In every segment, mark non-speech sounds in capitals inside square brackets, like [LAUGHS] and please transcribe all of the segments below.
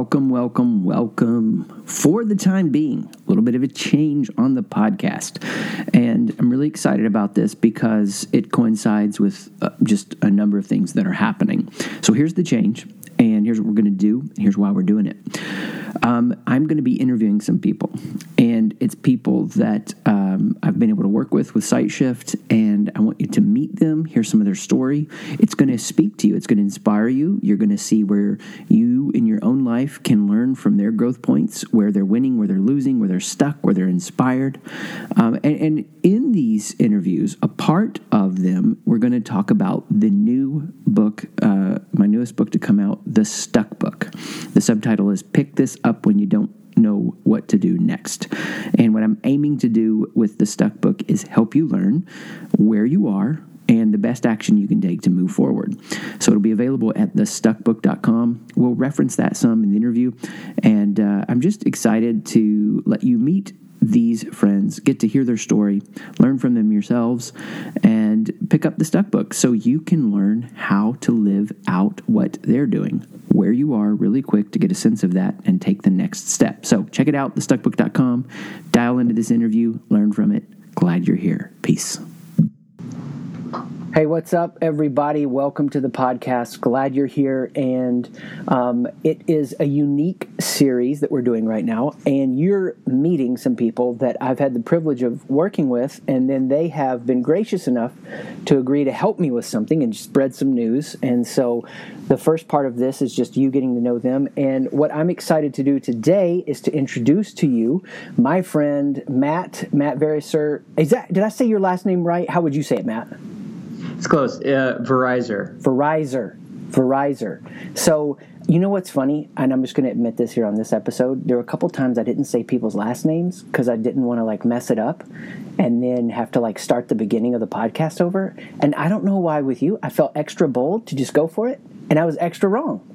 welcome, welcome, welcome. For the time being, a little bit of a change on the podcast. And I'm really excited about this because it coincides with uh, just a number of things that are happening. So here's the change, here's what we're going to do, and here's why we're doing it. Um, I'm going to be interviewing some people, and it's people that um, I've been able to work with with SiteShift, and I want you to meet them, hear some of their story. It's going to speak to you, it's going to inspire you. You're going to see where you in your own life can learn from their growth points, where they're winning, where they're losing, where they're stuck, where they're inspired. Um, and, and in these interviews, a part of them, we're going to talk about the new book, uh, my newest book to come out, The Stuck Book. The subtitle is Pick This Up When You Don't know what to do next. And what I'm aiming to do with the Stuck Book is help you learn where you are and the best action you can take to move forward. So it'll be available at thestuckbook.com. We'll reference that some in the interview. And uh, I'm just excited to let you meet these friends, get to hear their story, learn from them yourselves, and pick up the Stuck Book so you can learn how to live out what they're doing, where you are, really quick to get a sense of that and take the next step. So check it out, thestuckbook.com. Dial into this interview, learn from it. Glad you're here. Peace. Hey, what's up, everybody? Welcome to the podcast. Glad you're here. And um, it is a unique series that we're doing right now. And you're meeting some people that I've had the privilege of working with. And then they have been gracious enough to agree to help me with something and spread some news. And so the first part of this is just you getting to know them. And what I'm excited to do today is to introduce to you my friend, Matt, Matt Verisur. Is that, did I say your last name right? How would you say it, Matt? It's close. Uh, Verizon. Verizon. Verizor. So you know what's funny, and I'm just going to admit this here on this episode. There were a couple times I didn't say people's last names because I didn't want to like mess it up, and then have to like start the beginning of the podcast over. And I don't know why with you, I felt extra bold to just go for it, and I was extra wrong.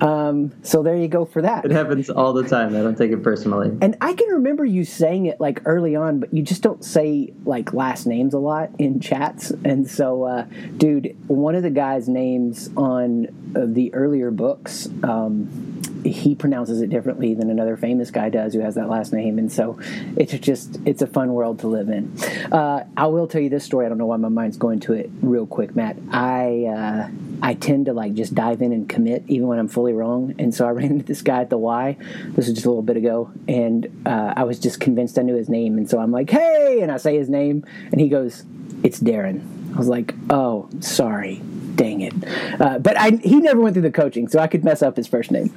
Um, so there you go for that. It happens all the time. I don't take it personally. And I can remember you saying it like early on, but you just don't say like last names a lot in chats. And so, uh, dude, one of the guys' names on uh, the earlier books. Um, he pronounces it differently than another famous guy does who has that last name. And so it's just it's a fun world to live in. Uh, i will tell you this story. I don't know why my mind's going to it real quick matt. I uh, i tend to like just dive in and commit even when i'm fully wrong. And so i [LAUGHS] ran into this guy at the y. This was just a little bit ago. And uh, i was just convinced i knew his name. And so i'm like hey! And i say his name. And he goes it's darren i was like oh sorry dang it. Uh, but I, he never went through the coaching, so I could mess up his first name.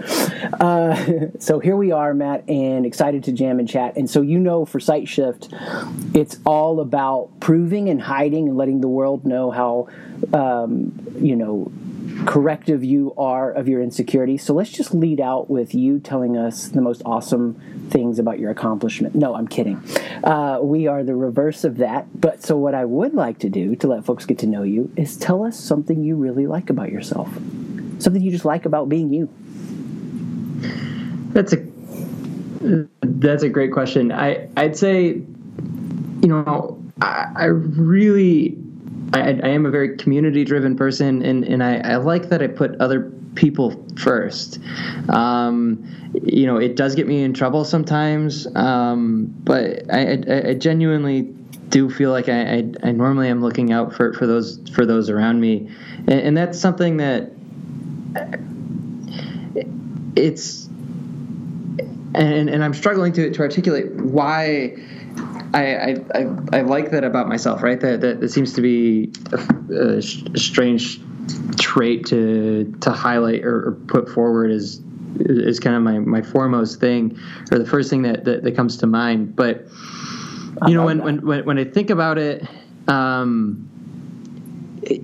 Uh, [LAUGHS] so here we are, Matt, and excited to jam and chat. And so you know, for SiteShift, it's all about proving and hiding and letting the world know how, um, you know, corrective you are of your insecurity. So let's just lead out with you telling us the most awesome things about your accomplishment. No, I'm kidding. Uh, we are the reverse of that. But so, what I would like to do to let folks get to know you is tell us something you really like about yourself, something you just like about being you. That's a that's a great question. I I'd say, you know, I, I really I, I, am a very community driven person and, and I, I, like that I put other people first. Um, you know, it does get me in trouble sometimes, um, but I, I, genuinely do feel like I, I, normally am looking out for, for those for those around me, and, and that's something that it's and, and I'm struggling to, to articulate why I, I, I, like that about myself, right? That, that, that seems to be a, a strange trait to to highlight or, or, put forward as is kind of my, my foremost thing or the first thing that, that, that comes to mind. But you know, when, when, when, when I think about it, um, it,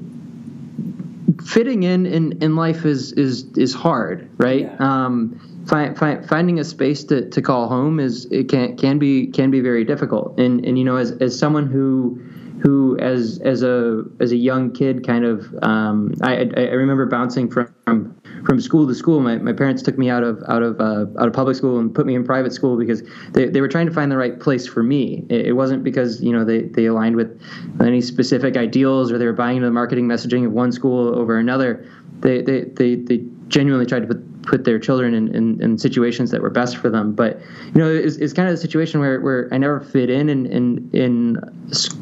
fitting in, in in life is is is hard, right? Yeah. Um, find, find, finding a space to, to call home is it can can be can be very difficult. And and you know, as as someone who who as as a as a young kid kind of um, I, I remember bouncing from from school to school. My, my parents took me out of out of uh, out of public school and put me in private school because they, they were trying to find the right place for me. It, it wasn't because you know they, they aligned with any specific ideals or they were buying into the marketing messaging of one school over another. They they, they, they genuinely tried to put put their children in, in, in, situations that were best for them. But you know, it's, it's kind of a situation where, where I never fit in in in in,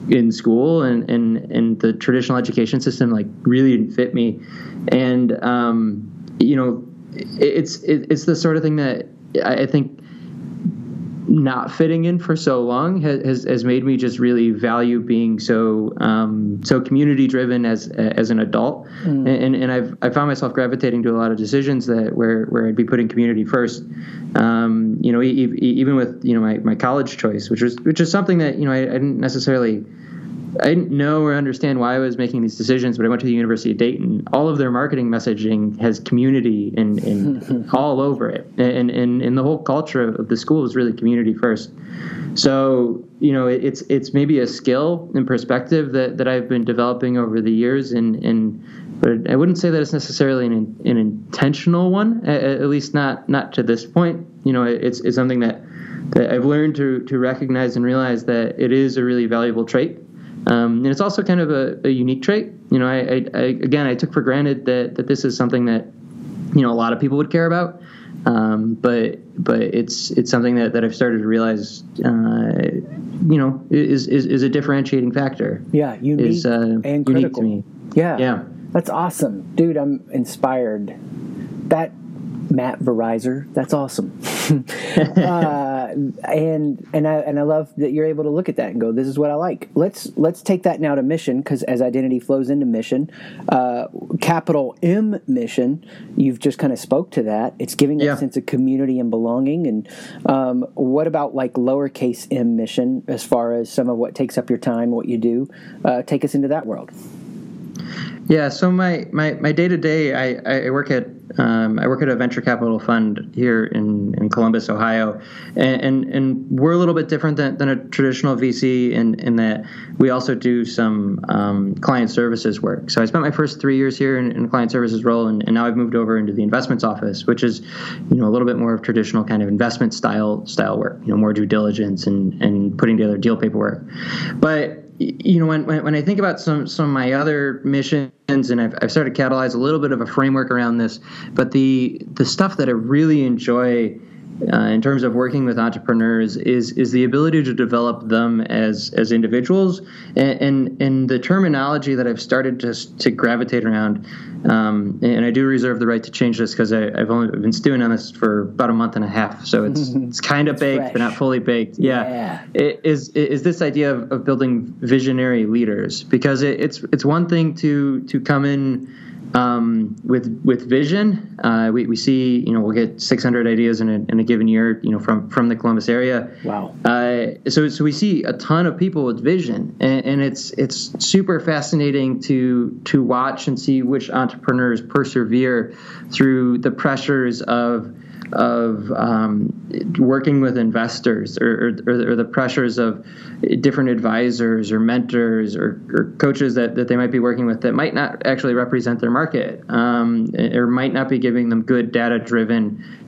in school and, and and the traditional education system like really didn't fit me, and um, you know, it's it, it's the sort of thing that I think not fitting in for so long has, has made me just really value being so um, so community driven as as an adult mm. and and I've I found myself gravitating to a lot of decisions that where where I'd be putting community first um, you know e- e- even with you know my, my college choice which was which is something that you know I, I didn't necessarily I didn't know or understand why I was making these decisions, but I went to the University of Dayton. All of their marketing messaging has community and, [LAUGHS] and all over it, and, and and the whole culture of the school is really community first. So you know, it's it's maybe a skill and perspective that, that I've been developing over the years, and and but I wouldn't say that it's necessarily an, an intentional one, at, at least not not to this point. You know, it's it's something that that I've learned to to recognize and realize that it is a really valuable trait um, and it's also kind of a, a unique trait. You know, I, I, I, again, I took for granted that that this is something that you know a lot of people would care about. Um, but but it's it's something that, that I've started to realize, uh, you know, is, is is a differentiating factor. Yeah, unique is, uh, and critical. to me. Yeah, yeah, that's awesome, dude. I'm inspired. That Matt Verizer. That's awesome. [LAUGHS] uh, and and I and I love that you're able to look at that and go, "This is what I like." Let's let's take that now to mission because as identity flows into mission, uh, capital M mission. You've just kind of spoke to that. It's giving yeah. a sense of community and belonging. And um, what about like lowercase m mission as far as some of what takes up your time, what you do? Uh, take us into that world. Yeah, so my my my day to day, I I work at um, I work at a venture capital fund here in, in Columbus, Ohio, and, and, and we're a little bit different than, than a traditional VC in in that we also do some um, client services work. So I spent my first three years here in, in client services role, and, and, now I've moved over into the investments office, which is you know a little bit more of traditional kind of investment style style work, you know more due diligence and and putting together deal paperwork, but you know, when, when, I think about some some of my other missions, and I've, I've started to catalyze a little bit of a framework around this, but the the stuff that I really enjoy uh, in terms of working with entrepreneurs is is the ability to develop them as as individuals and and, and the terminology that I've started to to gravitate around um, and I do reserve the right to change this because I've only been stewing on this for about a month and a half so it's [LAUGHS] it's kind of baked fresh. but not fully baked yeah, yeah. It is is this idea of, of building visionary leaders because it, it's it's one thing to to come in um, with with vision, uh, we, we see you know we'll get 600 ideas in a, in a given year you know from from the Columbus area. Wow. Uh, so so we see a ton of people with vision, and, and, it's it's super fascinating to to watch and see which entrepreneurs persevere through the pressures of of um, working with investors or, or, or, the pressures of different advisors or mentors or, or, coaches that, that they might be working with that might not actually represent their market um, or might not be giving them good data driven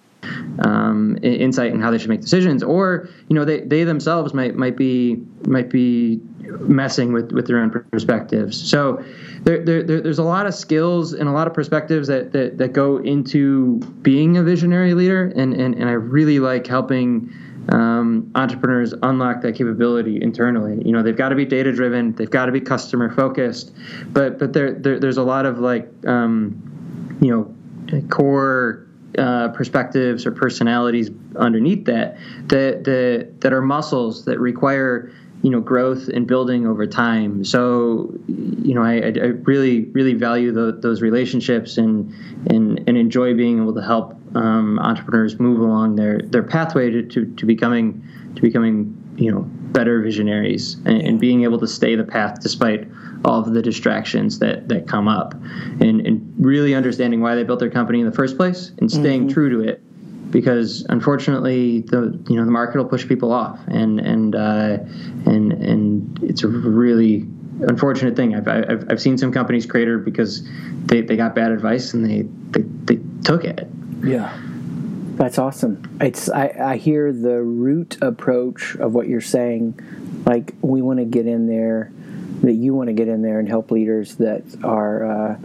um, insight in how they should make decisions, or you know they, they themselves might might be might be messing with, with their own perspectives. So there, there, there's a lot of skills and a lot of perspectives that, that, that go into being a visionary leader, and, and, and I really like helping um, entrepreneurs unlock that capability internally. You know, they've got to be data driven, they've got to be customer focused, but but there, there there's a lot of like um, you know core uh, perspectives or personalities underneath that that that that are muscles that require you know growth and building over time. So you know I, I really really value the, those relationships and and and enjoy being able to help um, entrepreneurs move along their their pathway to, to, to becoming to becoming you know better visionaries and, and, being able to stay the path despite all of the distractions that that come up and, and really understanding why they built their company in the first place and staying mm-hmm. true to it because unfortunately the you know the market will push people off and and uh, and and it's a really unfortunate thing. I've, I've, I've seen some companies crater because they, they got bad advice and they, they, they took it. Yeah. That's awesome. It's I, I hear the root approach of what you're saying. Like we want to get in there, that you want to get in there and help leaders that are uh,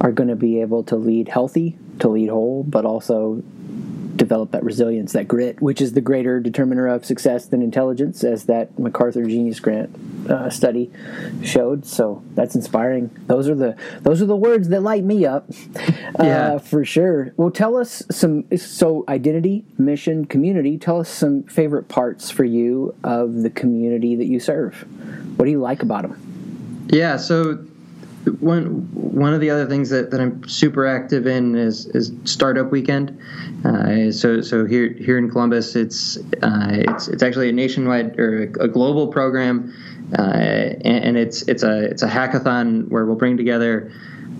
are going to be able to lead healthy to lead whole, but also develop that resilience, that grit, which is the greater determiner of success than intelligence, as that MacArthur Genius Grant uh, study showed. So that's inspiring. Those are the those are the words that light me up, [LAUGHS] uh, yeah. for sure. Well, tell us some. So identity, mission, community. Tell us some favorite parts for you of the community that you serve. What do you like about them? Yeah. So one one of the other things that, that I'm super active in is, is startup weekend. Uh, so so here here in Columbus, it's uh, it's it's actually a nationwide or a global program, uh, and, and, it's it's a it's a hackathon where we'll bring together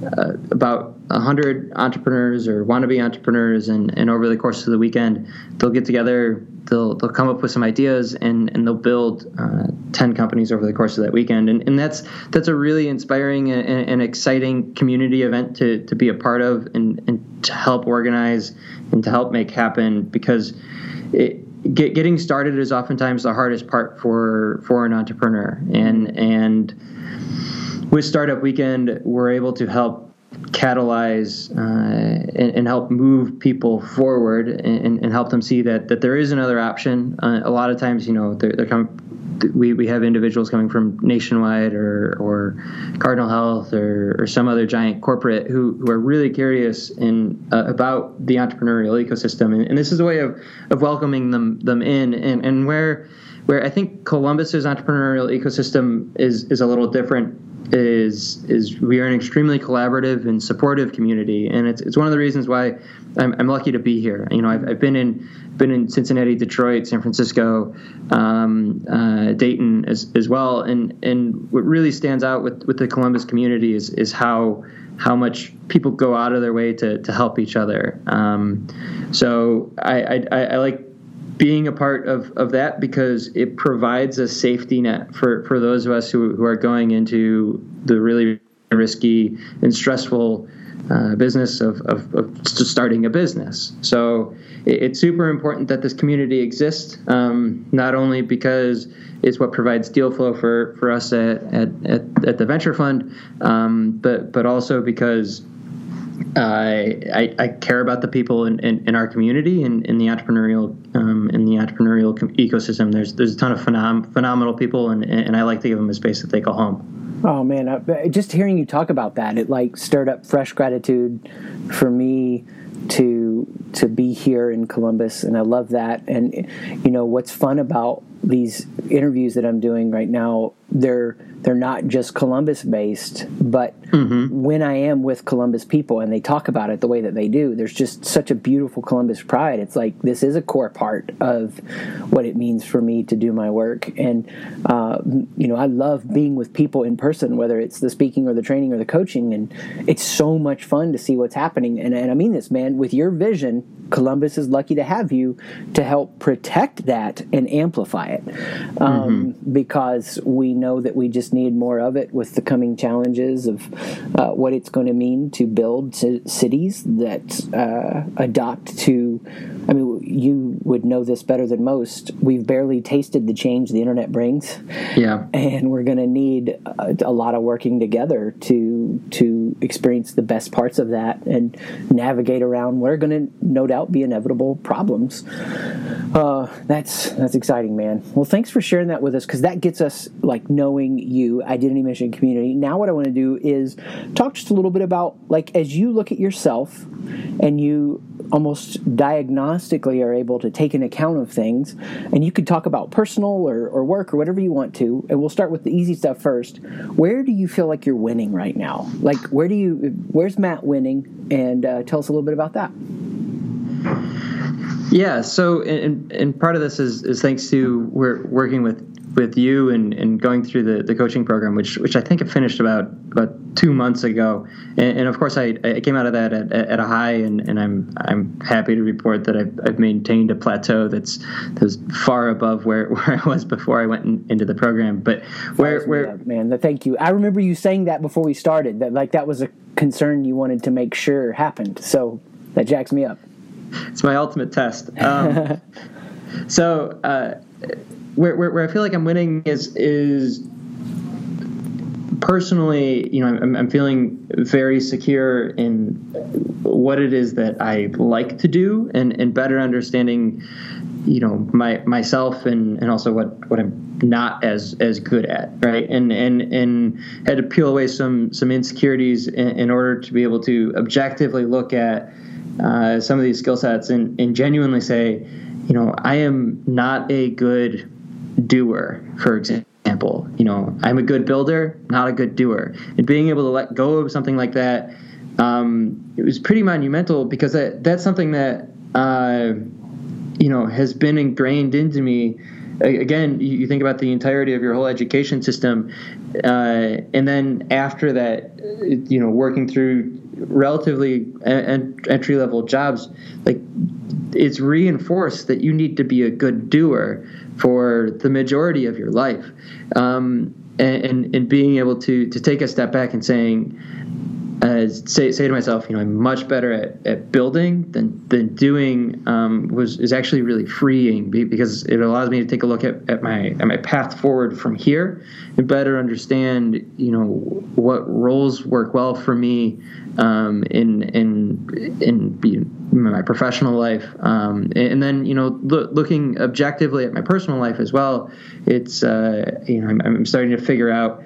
uh, about 100 entrepreneurs or wannabe entrepreneurs and, and over the course of the weekend they'll get together they'll they'll come up with some ideas and, and they'll build uh, 10 companies over the course of that weekend. And, and that's that's a really inspiring and, and exciting community event to, to be a part of and, and to help organize and to help make happen because it, get, getting started is oftentimes the hardest part for for an entrepreneur. And and with Startup Weekend, we're able to help catalyze uh, and, and, help move people forward and, and, help them see that that there is another option. Uh, a lot of times, you know, they're, they're come, we, we have individuals coming from Nationwide or, or Cardinal Health or, or some other giant corporate who, who are really curious in uh, about the entrepreneurial ecosystem, and, and, this is a way of, of welcoming them them in, and, and where where I think Columbus's entrepreneurial ecosystem is is a little different is is we are an extremely collaborative and supportive community, and it's it's one of the reasons why I'm, I'm lucky to be here. You know, I've, I've been in been in Cincinnati, Detroit, San Francisco, um, uh, Dayton as as well, and and what really stands out with with the Columbus community is is how how much people go out of their way to to help each other. Um, so I, I I like being a part of, of that because it provides a safety net for, for those of us who, who are going into the really risky and stressful uh, business of, of, of, starting a business. So it, it's super important that this community exists, um, not only because it's what provides deal flow for, for us at, at, at, at the venture fund, um, but, but also because I, I, care about the people in, in, in our community and in the entrepreneurial um, in the entrepreneurial ecosystem. There's there's a ton of phenom- phenomenal people, and, and I like to give them a space that they call home. Oh man, I, just hearing you talk about that, it like stirred up fresh gratitude for me to to be here in Columbus, and I love that. And you know what's fun about these interviews that I'm doing right now, they're they're not just Columbus based, but mm-hmm. when I am with Columbus people and they talk about it the way that they do, there's just such a beautiful Columbus pride. It's like this is a core part of what it means for me to do my work. And, uh, you know, I love being with people in person, whether it's the speaking or the training or the coaching. And it's so much fun to see what's happening. And, and I mean this, man, with your vision, Columbus is lucky to have you to help protect that and amplify it. Um, mm-hmm. Because we know that we just need more of it with the coming challenges of uh, what it's going to mean to build c- cities that uh, adopt to. I mean, you would know this better than most. We've barely tasted the change the internet brings. Yeah. And we're going to need a, a lot of working together to to experience the best parts of that and navigate around. We're going to no doubt be inevitable problems. Uh, that's that's exciting, man. Well, thanks for sharing that with us because that gets us like knowing you, identity, mission, community. Now, what I want to do is talk just a little bit about like as you look at yourself and you almost diagnostically are able to take an account of things and you could talk about personal or, or work or whatever you want to and we'll start with the easy stuff first where do you feel like you're winning right now like where do you where's matt winning and uh, tell us a little bit about that yeah so and, and part of this is, is thanks to we're working with with you and, and going through the, the coaching program, which which I think I finished about about two months ago, and, and of course I, I came out of that at, at a high, and, and I'm I'm happy to report that I've, I've maintained a plateau that's that's far above where, [LAUGHS] where I was before I went in, into the program. But where where man, thank you. I remember you saying that before we started that like that was a concern you wanted to make sure happened. So that jacks me up. It's my ultimate test. Um, [LAUGHS] so. Uh, where, where, where I feel like I'm winning is is personally, you know, I'm, I'm feeling very secure in what it is that I like to do, and and better understanding, you know, my myself and and also what what I'm not as as good at, right? And and and had to peel away some some insecurities in, in order to be able to objectively look at uh, some of these skill sets and and genuinely say, you know, I am not a good doer, for example. You know, I'm a good builder, not a good doer. And being able to let go of something like that, um, it was pretty monumental because that, that's something that, uh, you know, has been ingrained into me. Again, you think about the entirety of your whole education system, uh, and then after that, you know, working through relatively entry level jobs, like it's reinforced that you need to be a good doer for the majority of your life. Um, and, and being able to to take a step back and saying uh, say say to myself, you know, I'm much better at, at building than than doing um, was is actually really freeing because it allows me to take a look at, at my at my path forward from here and better understand, you know, what roles work well for me um, in in in my professional life, um, and then you know lo- looking objectively at my personal life as well. It's uh, you know I'm, I'm starting to figure out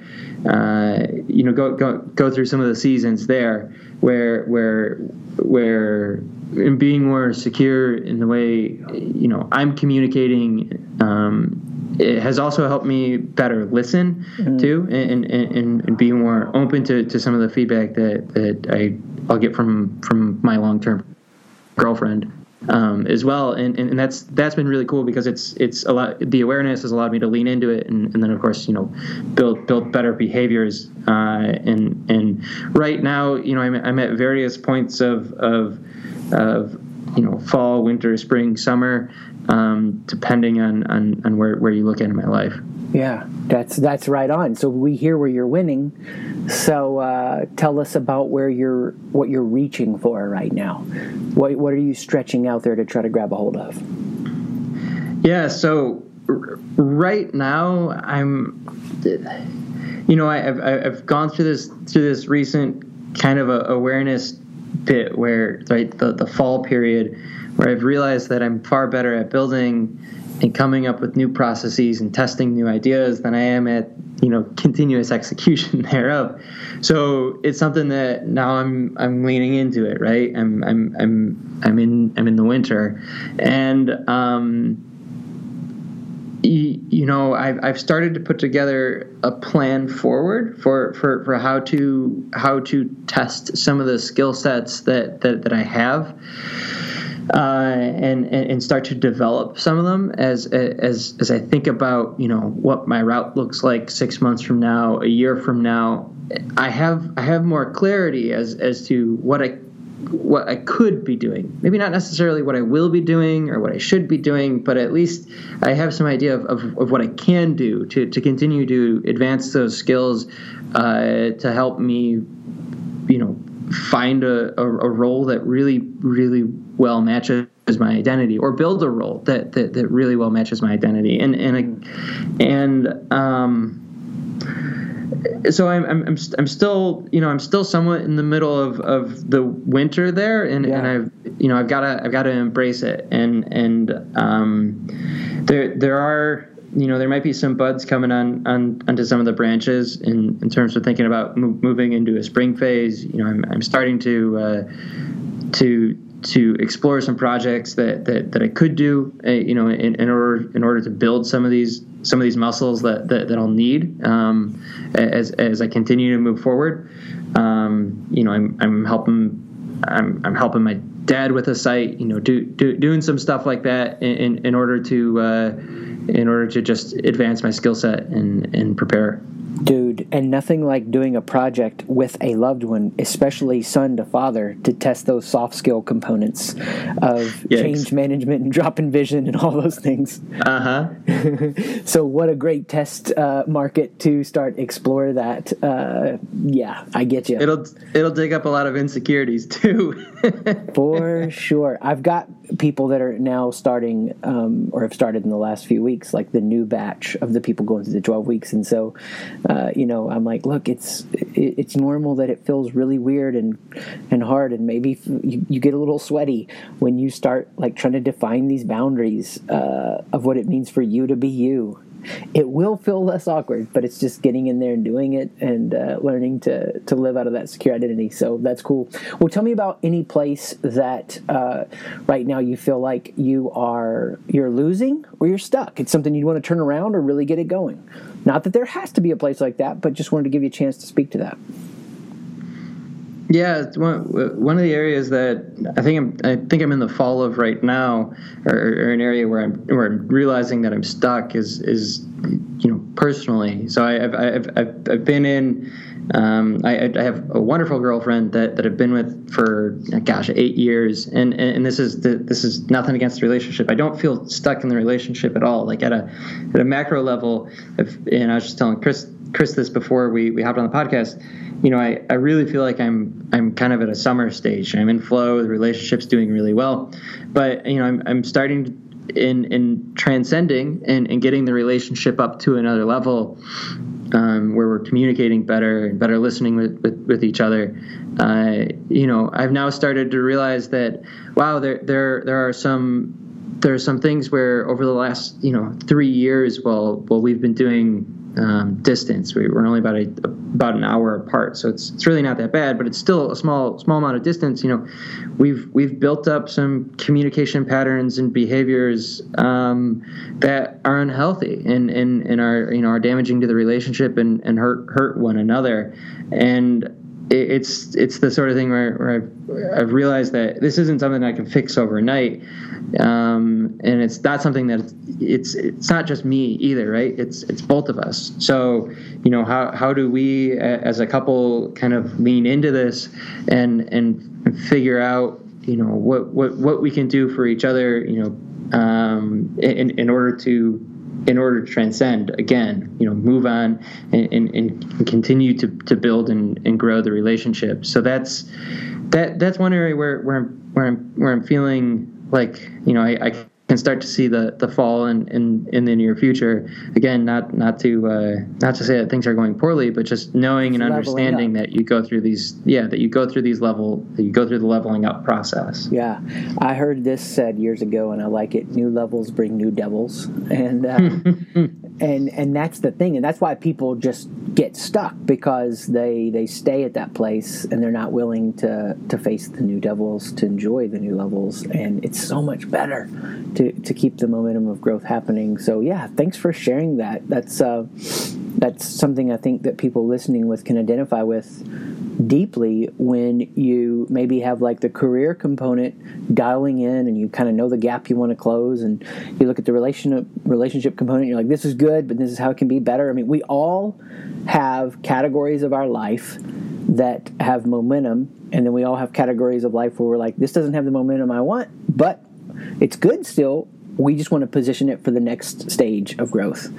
uh, you know, go, go go through some of the seasons there where where where in being more secure in the way you know I'm communicating. Um, it has also helped me better listen mm-hmm. too, and, and, and, be more open to, to some of the feedback that, that I I'll get from from my long term girlfriend um, as well, and, and, and that's that's been really cool because it's it's a lot. The awareness has allowed me to lean into it, and, and then of course you know build build better behaviors. Uh, and and right now you know I'm, I'm at various points of of of you know fall, winter, spring, summer, um, depending on, on on where where you look at in my life. Yeah, that's that's right on. So we hear where you're winning. So uh, tell us about where you're what you're reaching for right now. What what are you stretching out there to try to grab a hold of? Yeah. So r- right now I'm, you know, I, have I've gone through this through this recent kind of a awareness bit where right the the fall period where I've realized that I'm far better at building and coming up with new processes and testing new ideas than I am at you know continuous [LAUGHS] execution thereof. So it's something that now I'm I'm leaning into it. Right, I'm I'm I'm I'm in I'm in the winter, and um, you, know I've I've started to put together a plan forward for for for how to how to test some of the skill sets that that that I have uh, and, and start to develop some of them as as as I think about you know what my route looks like six months from now, a year from now. I have I have more clarity as as to what I what I could be doing. Maybe not necessarily what I will be doing or what I should be doing, but at least I have some idea of, of, of what I can do to, to continue to advance those skills uh, to help me, you know, find a, a, a, role that really, really well matches my identity, or build a role that that, that really well matches my identity. And and and um, so I'm, I'm I'm I'm still you know I'm still somewhat in the middle of, of the winter there, and, yeah. and I've you know I've got to I've got to embrace it, and and um, there there are you know there might be some buds coming on, on onto some of the branches in, in terms of thinking about moving into a spring phase. You know, I'm, I'm starting to uh, to to explore some projects that, that, that I could do, uh, you know, in, in, order in order to build some of these some of these muscles that that, that I'll need um, as as I continue to move forward. Um, you know, I'm I'm helping I'm I'm helping my dad with a site, you know, do, do doing some stuff like that in in, in order to. Uh, in order to just advance my skill set and, and prepare. Dude, and nothing like doing a project with a loved one, especially son to father, to test those soft skill components of change management and [LAUGHS] drop in vision and all those things. Uh huh. [LAUGHS] so, what a great test uh, market to start explore that. Uh, yeah, I get you. It'll it'll dig up a lot of insecurities too. [LAUGHS] For [LAUGHS] sure. I've got people that are now starting um, or have started in the last few weeks, like the new batch of the people going through the 12 weeks. And so, uh, you know, I'm like, look, it's it's normal that it feels really weird and and hard, and maybe you, you get a little sweaty when you start like trying to define these boundaries uh, of what it means for you to be you it will feel less awkward, but it's just getting in there and doing it and uh, learning to to live out of that secure identity. So that's cool. Well, tell me about any place that uh, right now you feel like you are you're losing or you're stuck. It's something you want to turn around or really get it going. Not that there has to be a place like that, but just wanted to give you a chance to speak to that. Yeah, one, one of the areas that I think I'm I think I'm in the fall of right now, or, or, an area where I'm where I'm realizing that I'm stuck is is you know personally. So I, have I've I've I've been in. Um, I, I, have a wonderful girlfriend that, that I've been with for gosh eight years, and and this is the, this is nothing against the relationship. I don't feel stuck in the relationship at all. Like at a at a macro level, if, and I was just telling Chris Chris this before we we hopped on the podcast you know, I, I really feel like I'm I'm kind of at a summer stage. I'm in flow. The relationship's doing really well, but you know, I'm I'm starting in in transcending and, and getting the relationship up to another level um, where we're communicating better and better listening with, with, with each other. Uh, you know, I've now started to realize that wow, there there there are some there are some things where over the last you know three years, while while we've been doing um, distance. We, are only about a, about an hour apart, so it's it's really not that bad. But it's still a small small amount of distance. You know, we've we've built up some communication patterns and behaviors um, that are unhealthy and, and and are you know are damaging to the relationship and, and hurt hurt one another. And it's it's the sort of thing where, where I've, I've, realized that this isn't something I can fix overnight, um, and it's not something that it's it's not just me either, right? It's it's both of us. So you know how how do we as a couple kind of lean into this and and figure out you know what what what we can do for each other, you know, um, in in order to in order to transcend again you know move on and, and, and continue to, to build and, and grow the relationship. So that's that that's one area where, where I'm where I'm where I'm feeling like you know I, I can start to see the the fall in, in, in the near future. Again, not not to uh, not to say that things are going poorly, but just knowing and understanding that you go through these yeah that you go through these level that you go through the leveling up process. Yeah, I heard this said years ago, and I like it. New levels bring new devils, [LAUGHS] and uh, [LAUGHS] and and that's the thing, and that's why people just get stuck because they they stay at that place and they're not willing to to face the new devils to enjoy the new levels, and it's so much better to, to keep the momentum of growth happening. So yeah, thanks for sharing that. That's uh, that's something I think that people listening with can identify with deeply when you maybe have like the career component dialing in and you kind of know the gap you want to close and you look at the relationship relationship component you're like this is good but this is how it can be better i mean we all have categories of our life that have momentum and then we all have categories of life where we're like this doesn't have the momentum i want but it's good still. We just want to position it for the next stage of growth.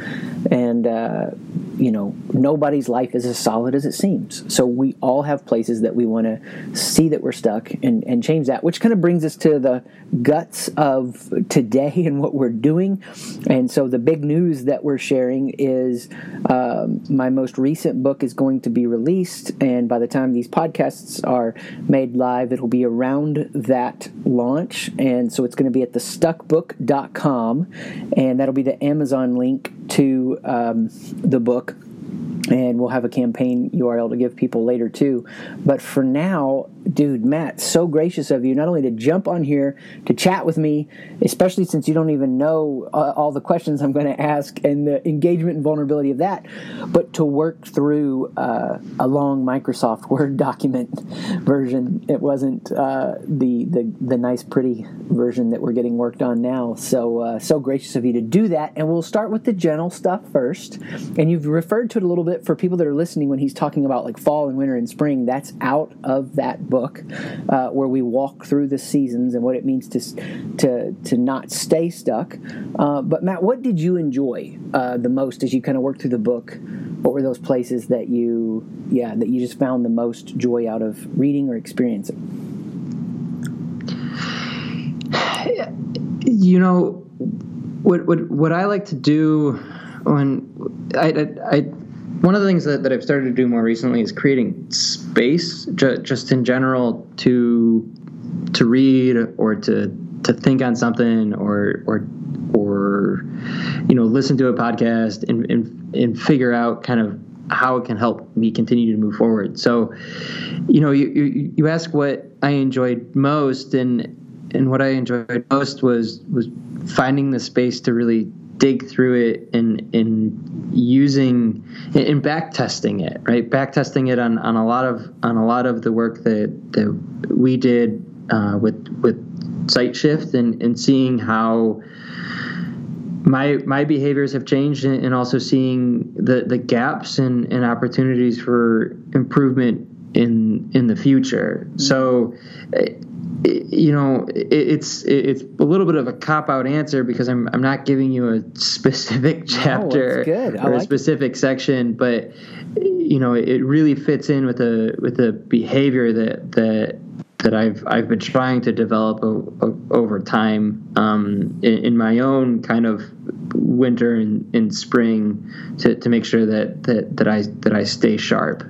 And, uh, you know, nobody's life is as solid as it seems. So we all have places that we want to see that we're stuck and, and change that, which kind of brings us to the guts of today and what we're doing. And so the big news that we're sharing is um, my most recent book is going to be released. And by the time these podcasts are made live, it'll be around that launch. And so it's going to be at And that'll be the Amazon link to um, the book and we'll have a campaign URL to give people later too. But for now, dude, Matt, so gracious of you not only to jump on here to chat with me, especially since you don't even know uh, all the questions I'm going to ask and the engagement and vulnerability of that, but to work through uh, a long Microsoft [LAUGHS] Word document version. It wasn't uh, the, the the nice, pretty version that we're getting worked on now. So uh, so gracious of you to do that, and we'll start with the general stuff first. And you've referred to it a little bit for people that are listening when he's talking about like fall and winter and spring. That's out of that book uh, where we walk through the seasons and what it means to to to not stay stuck. Uh, but Matt, what did you enjoy uh, the most as you kind of worked through the book? What were those places that you yeah that you just found the most joy out of reading or experiencing? [SIGHS] you know, what what what I like to do when I, I, I one of the things that, that I've started to do more recently is creating space, ju- just in general, to to read or to to think on something or or or you know listen to a podcast and and, and figure out kind of how it can help me continue to move forward. So, you know, you you, you ask what I enjoyed most, and and what I enjoyed most was was finding the space to really dig through it and in using and back testing it right? Back testing it on, on a lot of on a lot of the work that that we did uh, with with site shift and and seeing how my my behaviors have changed and, and also seeing the the gaps and, and opportunities for improvement in in the future mm-hmm. so you know, it's it's a little bit of a cop out answer because I'm I'm not giving you a specific chapter no, or like a specific it. section, but you know, it really fits in with the with the behavior that that that I've I've been trying to develop o- o- over time um, in, in, my own kind of winter and, and spring to, to make sure that, that that I that I stay sharp.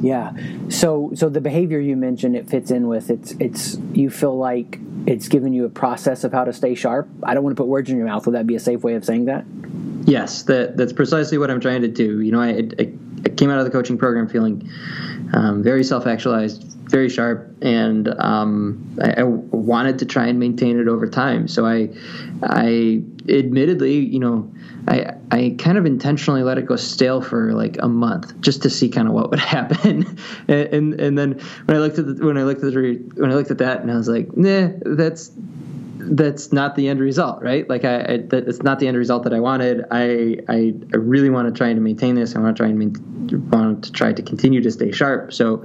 Yeah. So so the behavior you mentioned it fits in with it's it's you feel like it's given you a process of how to stay sharp. I don't want to put words in your mouth. Would that be a safe way of saying that? Yes, that that's precisely what I'm trying to do. You know, I, I, I came out of the coaching program feeling um, very self actualized, very sharp, and um, I, I, wanted to try and maintain it over time. So I, I admittedly, you know, I I kind of intentionally let it go stale for like a month just to see kind of what would [LAUGHS] happen, and, and, and then when I looked at the, when I looked at the, when I looked at that and I was like, nah, that's that's not the end result, right? Like I, I that, it's not the end result that I wanted. I, I, I really want to try to maintain this. I want to try and want to try to continue to stay sharp. So,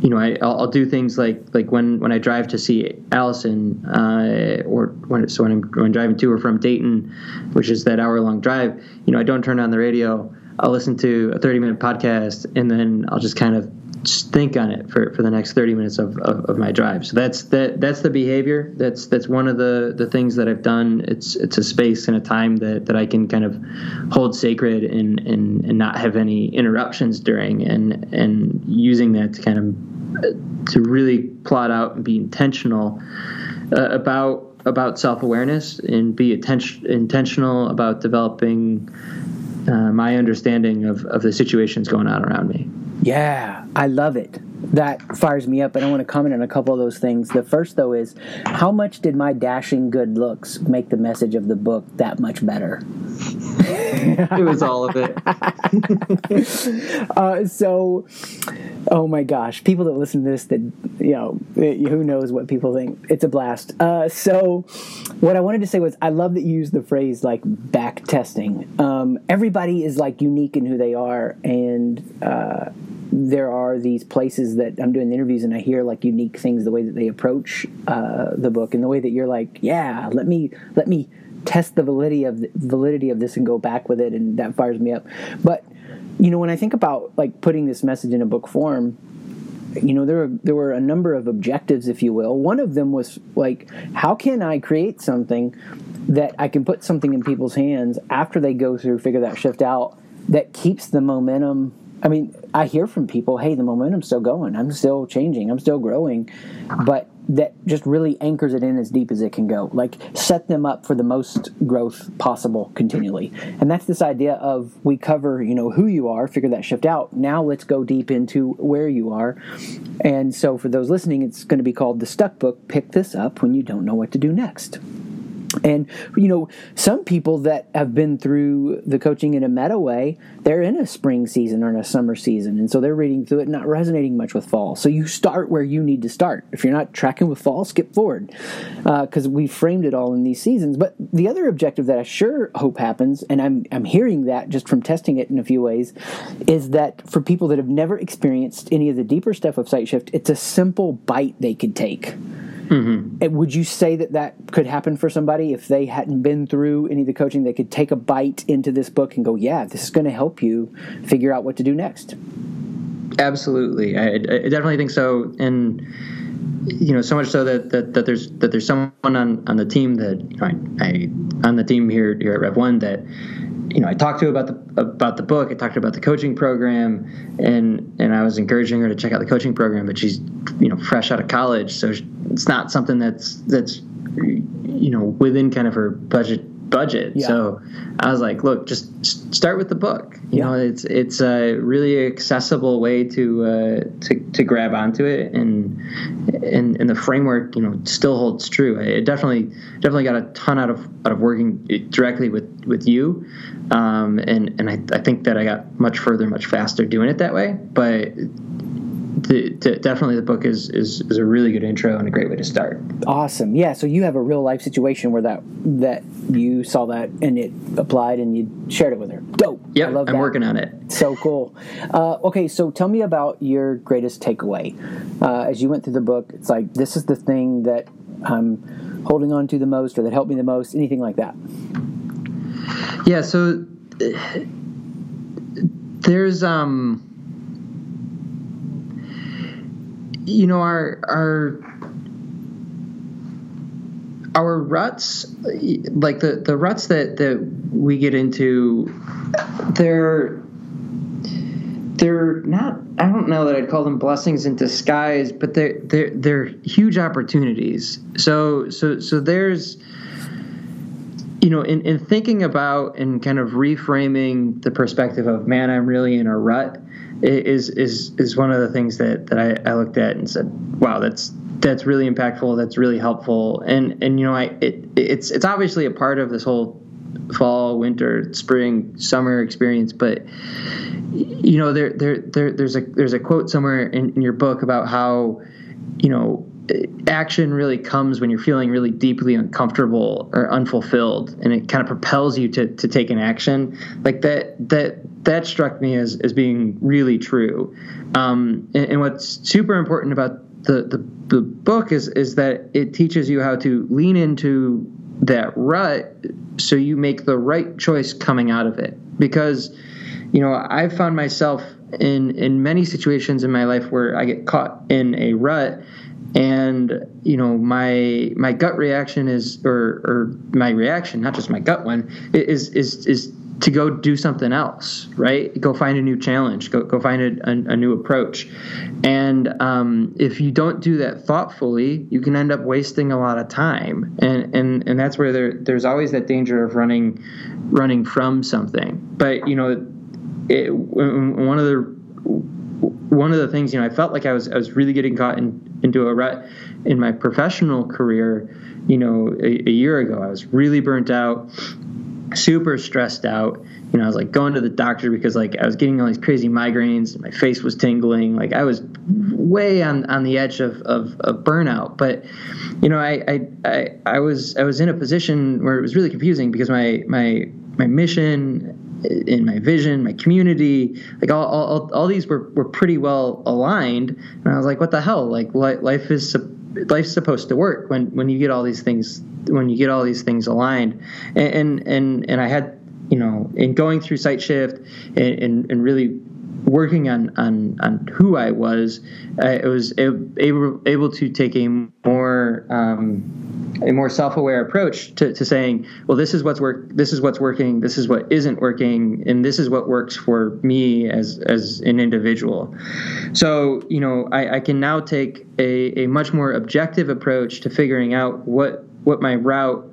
you know, I, I'll, I'll do things like like when when I drive to see Allison, uh, or when so when I'm, when driving to or from Dayton, which is that hour long drive. You know, I don't turn on the radio. I'll listen to a 30 minute podcast and then I'll just kind of think on it for, for the next 30 minutes of, of, of, my drive. So that's that that's the behavior. That's that's one of the, the things that I've done. It's it's a space and a time that, that I can kind of hold sacred and, and, and not have any interruptions during and and using that to kind of to really plot out and be intentional uh, about about self awareness and be attention, intentional about developing uh, my understanding of, of the situations going on around me. Yeah, I love it. That fires me up, and I want to comment on a couple of those things. The first, though, is how much did my dashing good looks make the message of the book that much better? [LAUGHS] it was all of it. [LAUGHS] uh, so, oh my gosh, people that listen to this, that you know, who knows what people think? It's a blast. Uh, so, what I wanted to say was, I love that you use the phrase like back testing. Um, everybody is like unique in who they are, and uh, there are these places that I'm doing the interviews and I hear like unique things the way that they approach uh, the book and the way that you're like, yeah, let me let me test the validity of the validity of this and go back with it, and that fires me up. But you know, when I think about like putting this message in a book form, you know, there were there were a number of objectives, if you will. One of them was like, how can I create something that I can put something in people's hands after they go through figure that shift out that keeps the momentum I mean, I hear from people, hey, the momentum's still going. I'm still changing. I'm still growing. But that just really anchors it in as deep as it can go. Like set them up for the most growth possible continually. And that's this idea of we cover, you know, who you are, figure that shift out. Now let's go deep into where you are. And so for those listening, it's going to be called the stuck book. Pick this up when you don't know what to do next. And you know, some people that have been through the coaching in a meta way, they're in a spring season or in a summer season, and so they're reading through it, not resonating much with fall. So you start where you need to start. If you're not tracking with fall, skip forward because uh, we framed it all in these seasons. But the other objective that I sure hope happens, and I'm I'm hearing that just from testing it in a few ways, is that for people that have never experienced any of the deeper stuff of site shift, it's a simple bite they could take. Mm-hmm. Would you say that that could happen for somebody if they hadn't been through any of the coaching? They could take a bite into this book and go, "Yeah, this is going to help you figure out what to do next." Absolutely, I, I definitely think so. And you know, so much so that, that, that there's that there's someone on, on the team that you know, I, I on the team here here at Rev One that you know I talked to about the about the book. I talked about the coaching program, and and I was encouraging her to check out the coaching program. But she's you know fresh out of college, so it's not something that's that's you know within kind of her budget budget. Yeah. So I was like, look, just start with the book. You yeah. know, it's it's a really accessible way to uh, to to grab onto it, and and and the framework, you know, still holds true. It definitely definitely got a ton out of out of working directly with with you, um, and and I, I think that I got much further, much faster doing it that way. But the, the, definitely the book is, is is a really good intro and a great way to start. Awesome, yeah. So you have a real life situation where that that you saw that and it applied and you shared it with her. Dope. Yeah, I'm that. I'm working on it. So cool. Uh, okay, so tell me about your greatest takeaway uh, as you went through the book. It's like this is the thing that I'm holding on to the most, or that helped me the most. Anything like that? Yeah. So there's um you know our our our ruts like the the ruts that that we get into they're they're not I don't know that I'd call them blessings in disguise but they're they're they're huge opportunities. So so so there's you know in, in thinking about and kind of reframing the perspective of man I'm really in a rut is is is one of the things that that I, I looked at and said, wow, that's that's really impactful. That's really helpful. And and you know, I it it's it's obviously a part of this whole fall, winter, spring, summer experience. But you know, there there, there there's a there's a quote somewhere in, in your book about how you know action really comes when you're feeling really deeply uncomfortable or unfulfilled and it kind of propels you to, to take an action like that that that struck me as, as being really true. Um, and, and, what's super important about the, the, the book is, is that it teaches you how to lean into that rut so you make the right choice coming out of it. Because, you know, I've found myself in, in many situations in my life where I get caught in a rut and you know my my gut reaction is or or my reaction not just my gut one is is is to go do something else, right? Go find a new challenge. Go go find a, a, a new approach. And um, if you don't do that thoughtfully, you can end up wasting a lot of time. And and and that's where there there's always that danger of running running from something. But you know, it, one of the one of the things you know I felt like I was I was really getting caught in, into a rut in my professional career. You know, a, a year ago, I was really burnt out super stressed out. You know, I was like going to the doctor because like I was getting all these crazy migraines. My face was tingling. Like I was way on, on the edge of, of, of burnout. But you know, I, I, I I was I was in a position where it was really confusing because my my my mission in my vision, my community, like all, all, all these were, were pretty well aligned. And I was like, what the hell? Like life is, life's supposed to work when, when you get all these things when you get all these things aligned. And and and I had you know in going through site shift and, and, and really working on, on, on who I was, I was able, able to take a more um, a more self-aware approach to, to saying, well, this is what's work, this is what's working, this is what isn't working, and this is what works for me as as an individual. So, you know, I, I can now take a, a much more objective approach to figuring out what what my route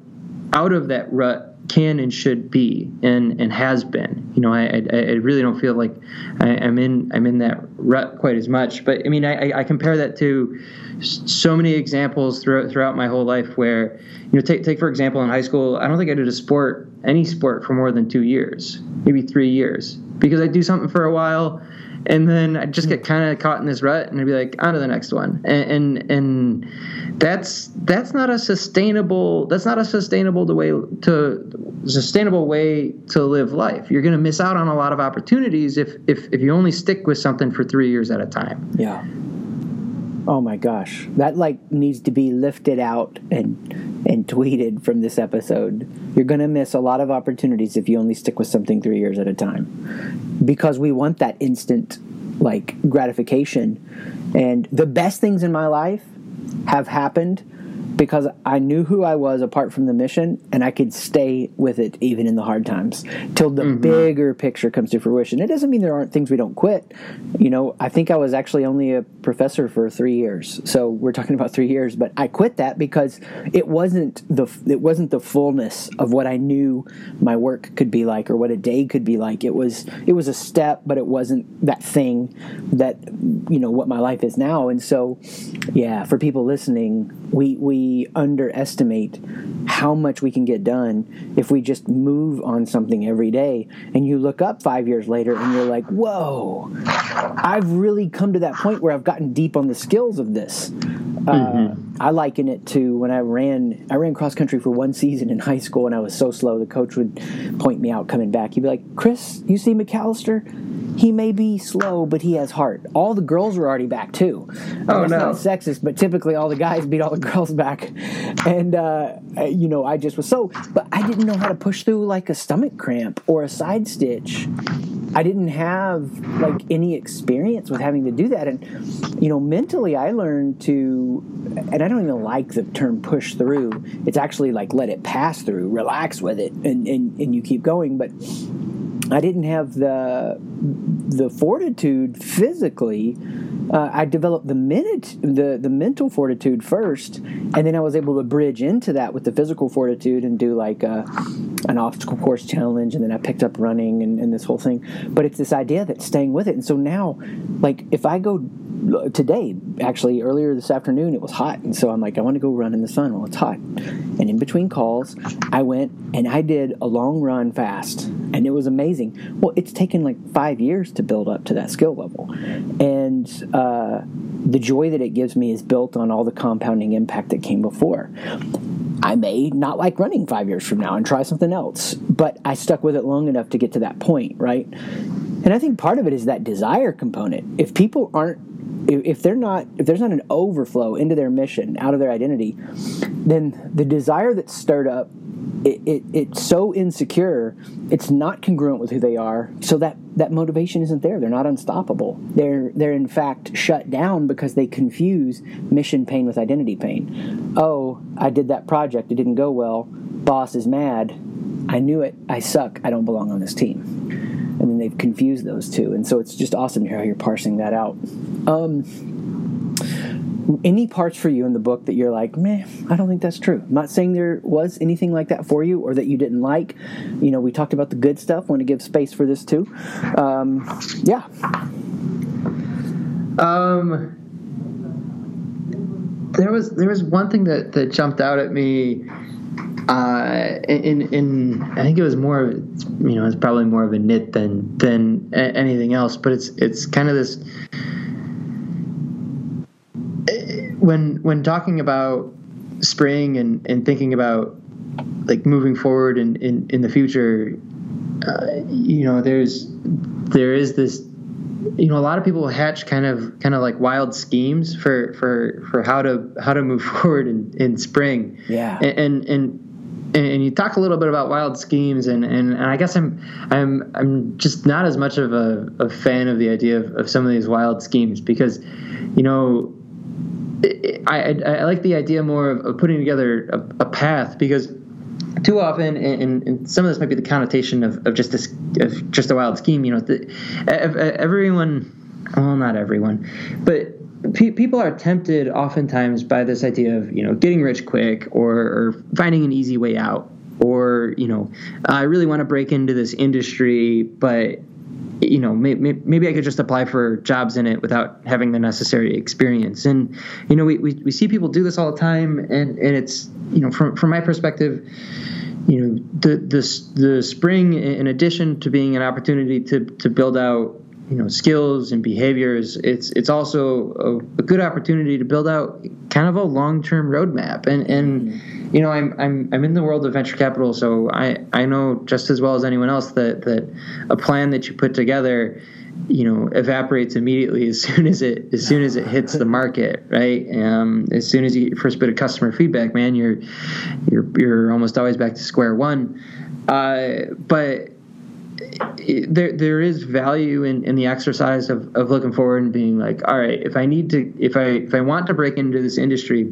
out of that rut can and should be and and has been. You know i i, I really don't feel like I, am in i'm in that rut quite as much. But i mean I, I compare that to so many examples throughout throughout my whole life where you know take take for example in high school i don't think i did a sport any sport for more than two years maybe three years because i do something for a while and then I just get mm. kind of caught in this rut, and I'd be like, on to the next one, and, and and, that's that's not a sustainable that's not a sustainable way to sustainable way to live life. You're going to miss out on a lot of opportunities if if if you only stick with something for three years at a time. Yeah. Oh my gosh, that like needs to be lifted out and and tweeted from this episode. You're to miss a lot of opportunities if you only stick with something 3 years at a time. Because we want that instant like gratification. And the best things in my life have happened because I knew who I was apart from the mission, and I could stay with it even in the hard times till the mm-hmm. bigger picture comes to fruition. It doesn't mean there aren't things we don't quit. You know, I think I was actually only a professor for three years, so we're talking about three years. But I quit that because it wasn't the it wasn't the fullness of what I knew my work could be like or what a day could be like. It was it was a step, but it wasn't that thing that you know what my life is now. And so, yeah, for people listening, we we underestimate how much we can get done if we just move on something every day. And you look up five years later and you're like, whoa, I've really come to that point where I've gotten deep on the skills of this. Uh, mm-hmm. Uh, I liken it to when I ran. I ran cross country for one season in high school, and I was so slow. The coach would point me out coming back. He'd be like, "Chris, you see McAllister? He may be slow, but he has heart." All the girls were already back too. Oh that's no, not sexist, but typically all the guys beat all the girls back, and uh, you know I just was so. But I didn't know how to push through like a stomach cramp or a side stitch. I didn't have like any experience with having to do that, and you know mentally I learned to, and I don't even like the term push through. It's actually like let it pass through, relax with it, and, and, and you keep going. But I didn't have the the fortitude physically. Uh, I developed the minute the the mental fortitude first, and then I was able to bridge into that with the physical fortitude and do like a, uh, an obstacle course challenge, and then I picked up running and, and this whole thing. But it's this idea that staying with it, and so now, like if I go today actually earlier this afternoon it was hot. And so i'm like i want to go run in the sun well it's hot. And in between calls i went and i did a long run fast. And it was amazing. Well it's taken like five years to build up to that skill level. And uh, the joy that it gives me is built on all the compounding impact that came before. I may not like running five years from now and try something else, but I stuck with it long enough to get to that point, right? And I think part of it is that desire component. If people aren't if they're not if there's not an overflow into their mission out of their identity then the desire that's stirred up it, it, it's so insecure it's not congruent with who they are. So that that motivation isn't there. They're not unstoppable. They're they're in fact shut down because they confuse mission pain with identity pain. Oh i did that project. It didn't go well. Boss is mad. I knew it. I suck. I don't belong on this team and then they've confused those two. And so it's just awesome to hear how you're parsing that out. Um, any parts for you in the book that you're like, meh, I don't think that's true. I'm not saying there was anything like that for you or that you didn't like. You know, we talked about the good stuff. Want to give space for this too. Um, yeah. Um, there was there was one thing that that jumped out at me uh, in in I think it was more you know it's probably more of a nit than than anything else, but it's it's kind of this when when talking about spring and and thinking about like moving forward in in, in the future, uh, you know there's there is this you know a lot of people hatch kind of kind of like wild schemes for for for how to how to move [LAUGHS] forward in in spring. Yeah. And and, and and you talk a little bit about wild schemes and, and, and I guess I'm I'm I'm just not as much of a, a fan of the idea of, of some of these wild schemes because you know I, I, I like the idea more of, of putting together a, a, path because too often and, and, some of this might be the connotation of, of just this of just a wild scheme you know the, everyone well not everyone but pe- people are tempted oftentimes by this idea of you know getting rich quick or, or finding an easy way out or you know I really want to break into this industry but you know maybe, maybe I could just apply for jobs in it without having the necessary experience. And you know we, we, we see people do this all the time and, and it's you know from, from my perspective you know the the the spring in addition to being an opportunity to to build out you know skills and behaviors it's it's also a, a good opportunity to build out kind of a long-term roadmap. And and mm-hmm. you know I'm, I'm i'm in the world of venture capital so i i know just as well as anyone else that that a plan that you put together you know evaporates immediately as [LAUGHS] soon as it as soon as it hits the market right? Um, as soon as you get your first bit of customer feedback man you're you're you're almost always back to square one. Uh, but there there is value in, in the exercise of, of looking forward and being like, all right, if I need to, if I if I want to break into this industry,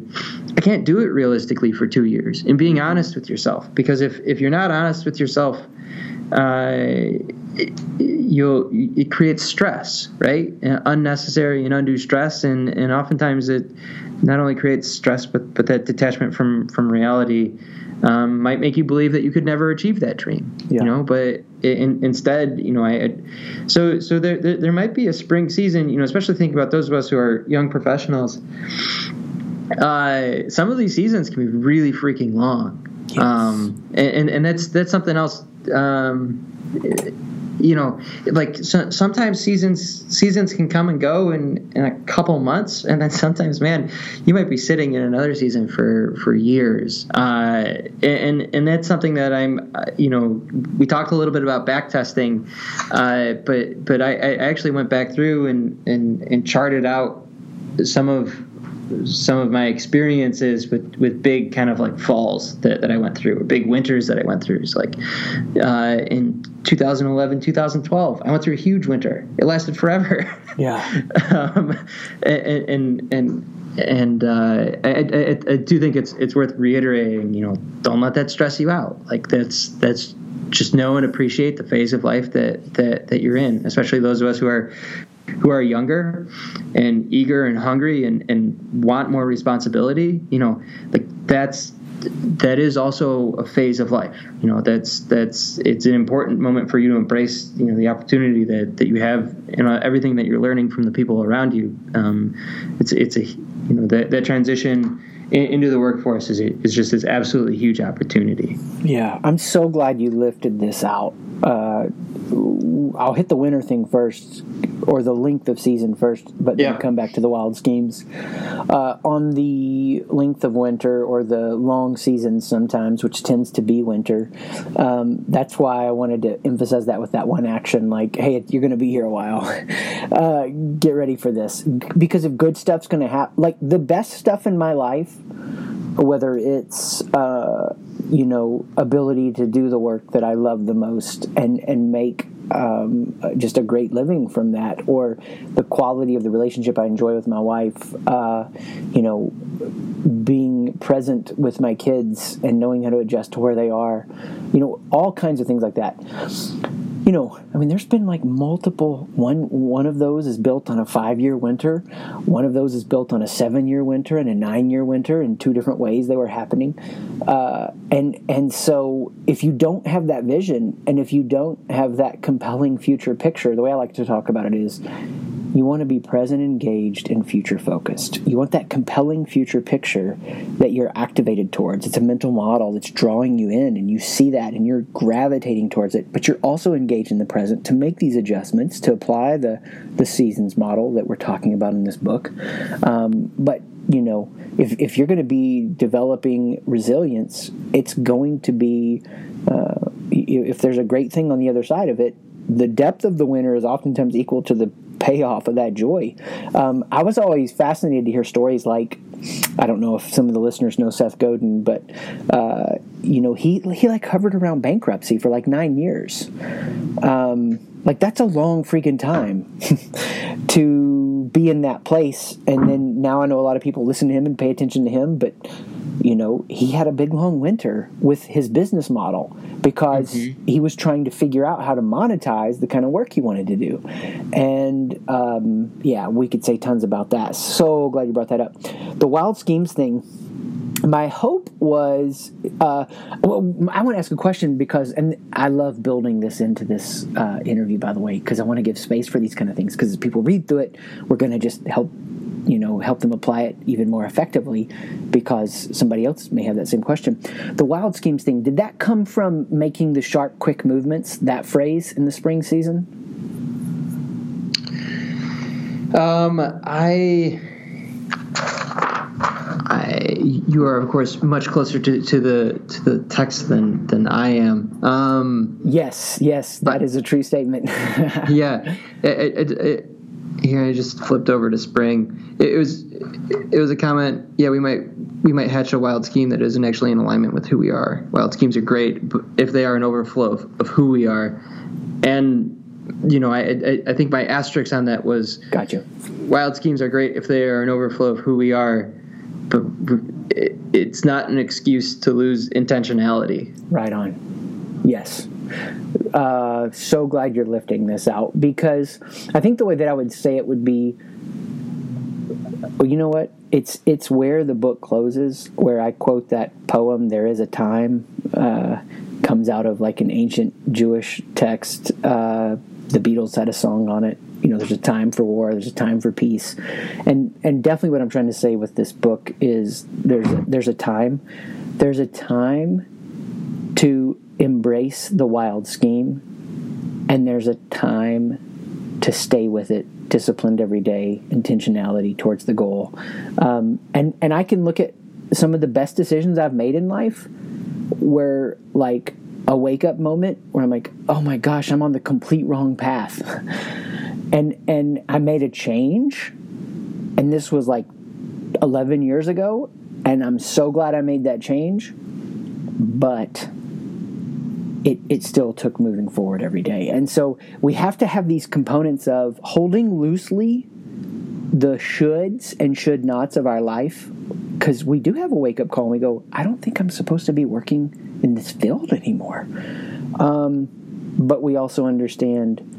I can't do it realistically for two years. And being honest with yourself, because if if you're not honest with yourself, uh, you'll it creates stress, right? Unnecessary and undue stress, and and oftentimes it not only creates stress, but but that detachment from from reality um, might make you believe that you could never achieve that dream. Yeah. You know, but in, instead, you know, I so so there, there, there might be a spring season. You know, especially thinking about those of us who are young professionals. Uh, some of these seasons can be really freaking long. Yes. Um, and, and, and that's that's something else. Um, you know, like so, sometimes seasons seasons can come and go in, in a couple months, and then sometimes, man, you might be sitting in another season for for years. Uh, and and that's something that I'm, uh, you know, we talked a little bit about back testing, uh, but but I, I actually went back through and and and charted out some of some of my experiences with, with big kind of like falls that, that I went through or big winters that I went through. It's like uh, in 2011, 2012, I went through a huge winter. It lasted forever. [LAUGHS] Yeah. um, and, and, and, and uh, I, I, I, do think it's it's worth reiterating. You know, don't let that stress you out. Like that's that's just know and appreciate the phase of life that that that you're in. Especially those of us who are who are younger and eager and hungry and, and want more responsibility, you know, like that's that is also a phase of life. You know, that's that's it's an important moment for you to embrace. You know, the opportunity that, that you have and everything that you're learning from the people around you. Um, it's it's a you know that that transition into the workforce is is just this absolutely huge opportunity. Yeah, I'm so glad you lifted this out. Uh, I'll hit the winter thing first, or the length of season first, but then yeah. come back to the wild schemes. Uh, on the length of winter or the long seasons, sometimes, which tends to be winter, um, that's why I wanted to emphasize that with that one action. Like, hey, you're going to be here a while. [LAUGHS] uh, get ready for this because if good stuff's going to happen, like the best stuff in my life, whether it's uh, you know ability to do the work that I love the most and and make um, just a great living from that, or the quality of the relationship I enjoy with my wife. Uh, you know, being present with my kids and knowing how to adjust to where they are. You know, all kinds of things like that you know, I mean, there's been like multiple. One one of those is built on a five year winter. One of those is built on a seven year winter and a nine year winter in two different ways they were happening. Uh, and and so if you don't have that vision, and if you don't have that compelling future picture, the way I like to talk about it is you want to be present, engaged, and future focused. You want that compelling future picture that you're activated towards. It's a mental model that's drawing you in, and you see that and you're gravitating towards it. But you're also engaged in the present to make these adjustments, to apply the, the seasons model that we're talking about in this book. Um, but you know, if, if you're going to be developing resilience, it's going to be, uh, if there's a great thing on the other side of it, the depth of the winter is oftentimes equal to the payoff of that joy. Um, I was always fascinated to hear stories like, I don't know if some of the listeners know Seth Godin, but uh, you know he he like hovered around bankruptcy for like nine years. Um, like that's a long freaking time [LAUGHS] to be in that place, and then now I know a lot of people listen to him and pay attention to him, but you know, he had a big long winter with his business model because mm-hmm. he was trying to figure out how to monetize the kind of work he wanted to do. And um, yeah, we could say tons about that. So glad you brought that up. The wild schemes thing. My hope was, uh, well, I want to ask a question because, and I love building this into this uh, interview, by the way, because I want to give space for these kind of things. Because people read through it, we're going to just help you know help them apply it even more effectively because somebody else may have that same question the wild schemes thing did that come from making the sharp quick movements that phrase in the spring season um, I, I, you are of course much closer to, to the to the text than than I am. Um, yes, yes, that is a true statement. [LAUGHS] yeah, it, it, it, here I just flipped over to spring. It, it, was it was a comment. Yeah, we might we might hatch a wild scheme that isn't actually in alignment with who we are. Wild schemes are great, but if they are an overflow of, of who we are, and you know, I, I, I think my asterisk on that was gotcha. Wild schemes are great if they are an overflow of who we are, but it's not an excuse to lose intentionality. Right on. Yes. Uh, so glad you're lifting this out because I think the way that I would say it would be, well, you know what? It's it's where the book closes, where I quote that poem. There is a time uh, comes out of like an ancient Jewish text. Uh, the Beatles had a song on it. You know, there's a time for war, there's a time for peace, and and definitely what I'm trying to say with this book is there's a, there's a time, there's a time to embrace the wild scheme, and there's a time to stay with it, disciplined every day, intentionality towards the goal, um, and and I can look at some of the best decisions I've made in life, where like a wake up moment where I'm like, oh my gosh, I'm on the complete wrong path. [LAUGHS] and and I made a change. And this was like 11 years ago. And I'm so glad I made that change. But it, it still took moving forward every day. And so we have to have these components of holding loosely the shoulds and should nots of our life because we do have a wake up call and we go, I don't think I'm supposed to be working in this field anymore. Um, but we also understand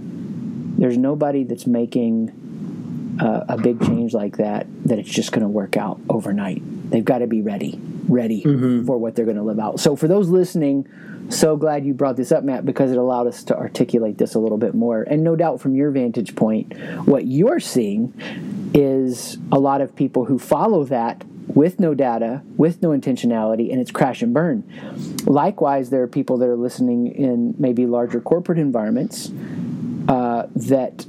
there's nobody that's making uh, a big change like that that it's just going to work out overnight. They've got to be ready, ready mm-hmm. for what they're going to live out. So for those listening, so glad you brought this up, Matt, because it allowed us to articulate this a little bit more. And no doubt from your vantage point, what you're seeing is a lot of people who follow that with no data, with no intentionality, and it's crash and burn. Likewise, there are people that are listening in maybe larger corporate environments uh, that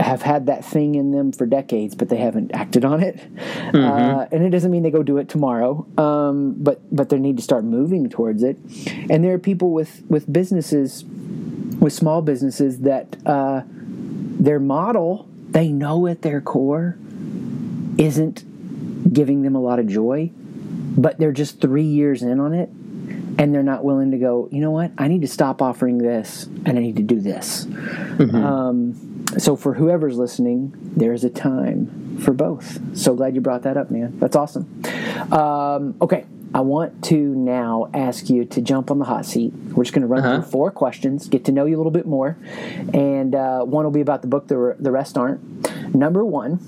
have had that thing in them for decades, but they haven't acted on it. Mm-hmm. Uh, and it doesn't mean they go do it tomorrow, um, but but they need to start moving towards it. And there are people with with businesses, with small businesses that uh, their model they know at their core isn't giving them a lot of joy, but they're just three years in on it and they're not willing to go, you know what, I need to stop offering this and I need to do this. Mm-hmm. Um, so, for whoever's listening, there's a time for both. So glad you brought that up, man. That's awesome. Um, okay, I want to now ask you to jump on the hot seat. We're just going to run uh-huh. through four questions, get to know you a little bit more, and uh, one will be about the book. The, the rest aren't. Number one,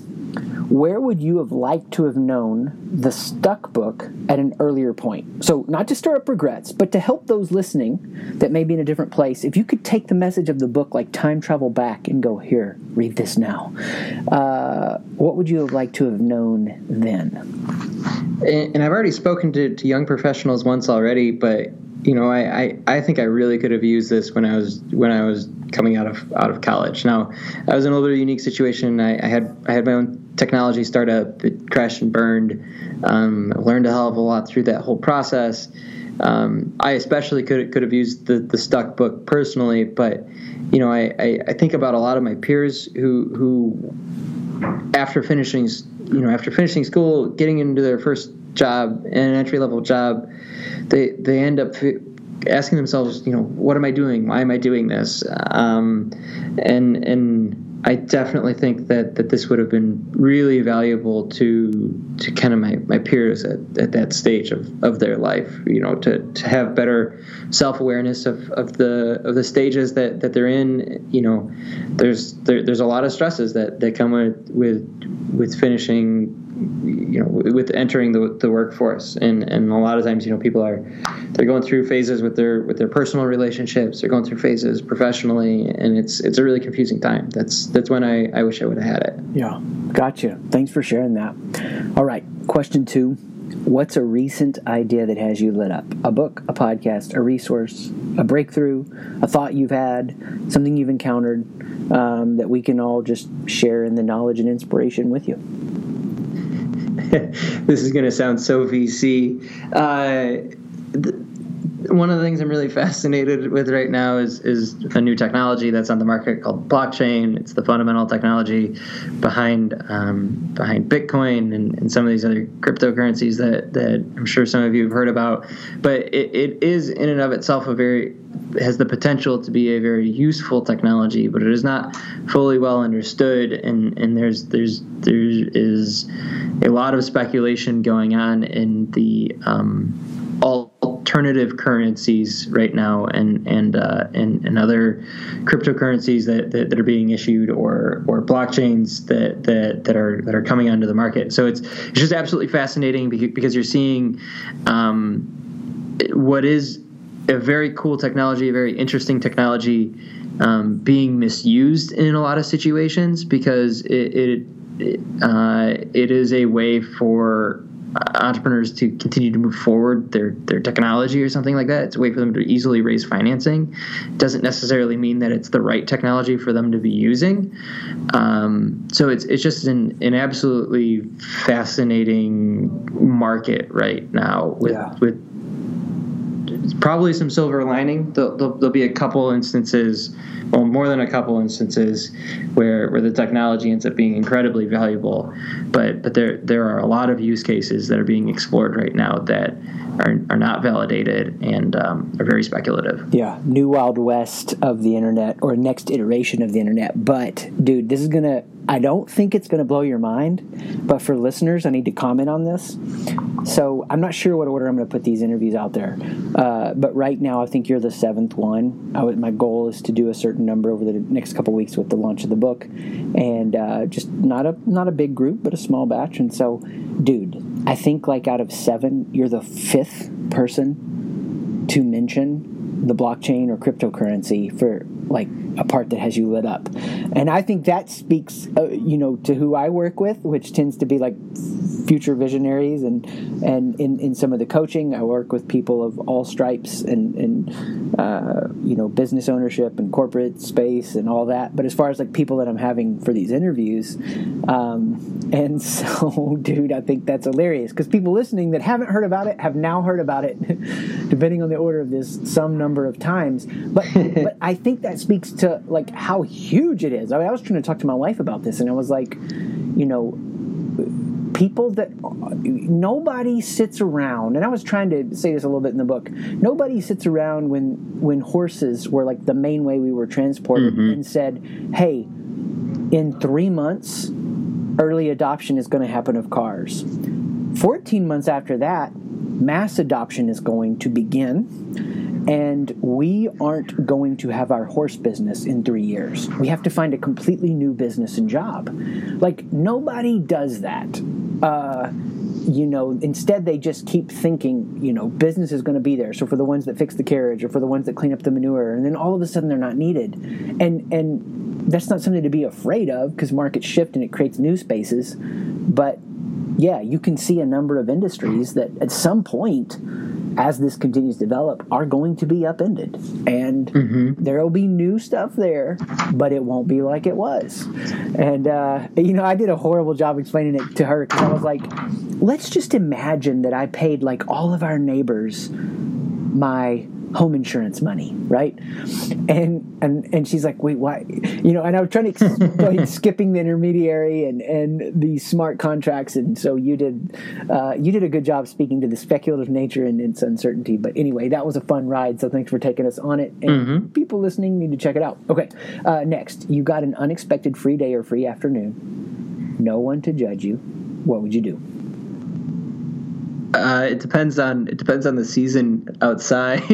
where would you have liked to have known the stuck book at an earlier point? So, not to stir up regrets, but to help those listening that may be in a different place, if you could take the message of the book like time travel back and go, here, read this now, uh, what would you have liked to have known then? And, and I've already spoken to, to young professionals once already, but you know, I, I, I, think I really could have used this when I was when I was coming out of out of college. Now, I was in a little bit of a unique situation. I, I had I had my own technology startup. It crashed and burned. Um, learned a hell of a lot through that whole process. Um, I especially could could have used the the stuck book personally, but you know, I, I, I think about a lot of my peers who who after finishing you know after finishing school, getting into their first job, an entry level job they they end up asking themselves, you know, what am I doing? Why am I doing this? Um, and and I definitely think that, that this would have been really valuable to to kind of my, my peers at, at that stage of, of their life, you know, to, to have better self awareness of, of the of the stages that, that they're in. You know, there's there, there's a lot of stresses that, that come with with with finishing you know with entering the, the workforce. And and a lot of times you know people are they're going through phases with their with their personal relationships. They're going through phases professionally. And it's it's a really confusing time. That's that's when i i wish i would have had it. Yeah. Gotcha. Thanks for sharing that. All right. Question two. What's a recent idea that has you lit up? A book a podcast a resource a breakthrough a thought you've had something you've encountered um, that we can all just share in the knowledge and inspiration with you [LAUGHS] this is going to sound so VC. Uh, one of the things I'm really fascinated with right now is is a new technology that's on the market called blockchain. It's the fundamental technology behind um, behind Bitcoin and, and, some of these other cryptocurrencies that that I'm sure some of you have heard about. But it, it is in and of itself a very has the potential to be a very useful technology, but it is not fully well understood, and and there's there's there is a lot of speculation going on in the um, alternative currencies right now, and and uh, and, and other cryptocurrencies that, that, that, are being issued, or or blockchains that, that that are that are coming onto the market. So it's it's just absolutely fascinating because you're seeing um, what is a very cool technology, a very interesting technology, um, being misused in a lot of situations because it it, uh, it is a way for entrepreneurs to continue to move forward their their technology or something like that. It's a way for them to easily raise financing. It doesn't necessarily mean that it's the right technology for them to be using. Um, so it's it's just an, an absolutely fascinating market right now with yeah. with probably some silver lining. There'll, there'll, there'll, be a couple instances, well, more than a couple instances, where where the technology ends up being incredibly valuable. But but there there are a lot of use cases that are being explored right now that are, are not validated and um, are very speculative. Yeah, new wild west of the internet or next iteration of the internet. But dude, this is gonna. I don't think it's gonna blow your mind, but for listeners, I need to comment on this. So I'm not sure what order I'm gonna put these interviews out there. Uh, but right now, I think you're the seventh one. Would, my goal is to do a certain number over the next couple weeks with the launch of the book, and uh, just not a not a big group, but a small batch. And so, dude, I think like out of seven, you're the fifth person to mention the blockchain or cryptocurrency for like a part that has you lit up. And I think that speaks, uh, you know, to who I work with, which tends to be like future visionaries. And and in, in some of the coaching, I work with people of all stripes and, and uh, you know, business ownership and corporate space and all that. But as far as like people that I'm having for these interviews, um, [LAUGHS] and so, [LAUGHS] dude, I think that's hilarious because people listening that haven't heard about it have now heard about it, [LAUGHS] depending on the order of this, some number of times. But but I think that speaks to like how huge it is. I, mean, I was trying to talk to my wife about this, and I was like, you know, people that nobody sits around and i was trying to say this a little bit in the book nobody sits around when when horses were like the main way we were transported mm-hmm. and said hey in three months early adoption is going to happen of cars 14 months after that mass adoption is going to begin and we aren't going to have our horse business in three years. We have to find a completely new business and job. Like, nobody does that. Uh, you know, instead they just keep thinking, you know, business is going to be there. So for the ones that fix the carriage or for the ones that clean up the manure, and then all of a sudden they're not needed. And and that's not something to be afraid of because markets shift and it creates new spaces. But yeah, you can see a number of industries that at some point as this continues to develop, are going to be upended. And mm-hmm. there will be new stuff there, but it won't be like it was. And, uh, you know, I did a horrible job explaining it to her because I was like, let's just imagine that I paid like all of our neighbors my home insurance money, right? And and and she's like, wait, why? You know, and I was trying to explain [LAUGHS] skipping the intermediary and and the smart contracts, and so you did uh, you did a good job speaking to the speculative nature and its uncertainty. But anyway, that was a fun ride. So thanks for taking us on it. And mm-hmm. people listening need to check it out. Okay, uh, next, you got an unexpected free day or free afternoon. No one to judge you. What would you do? Uh, it depends on it depends on the season outside. [LAUGHS]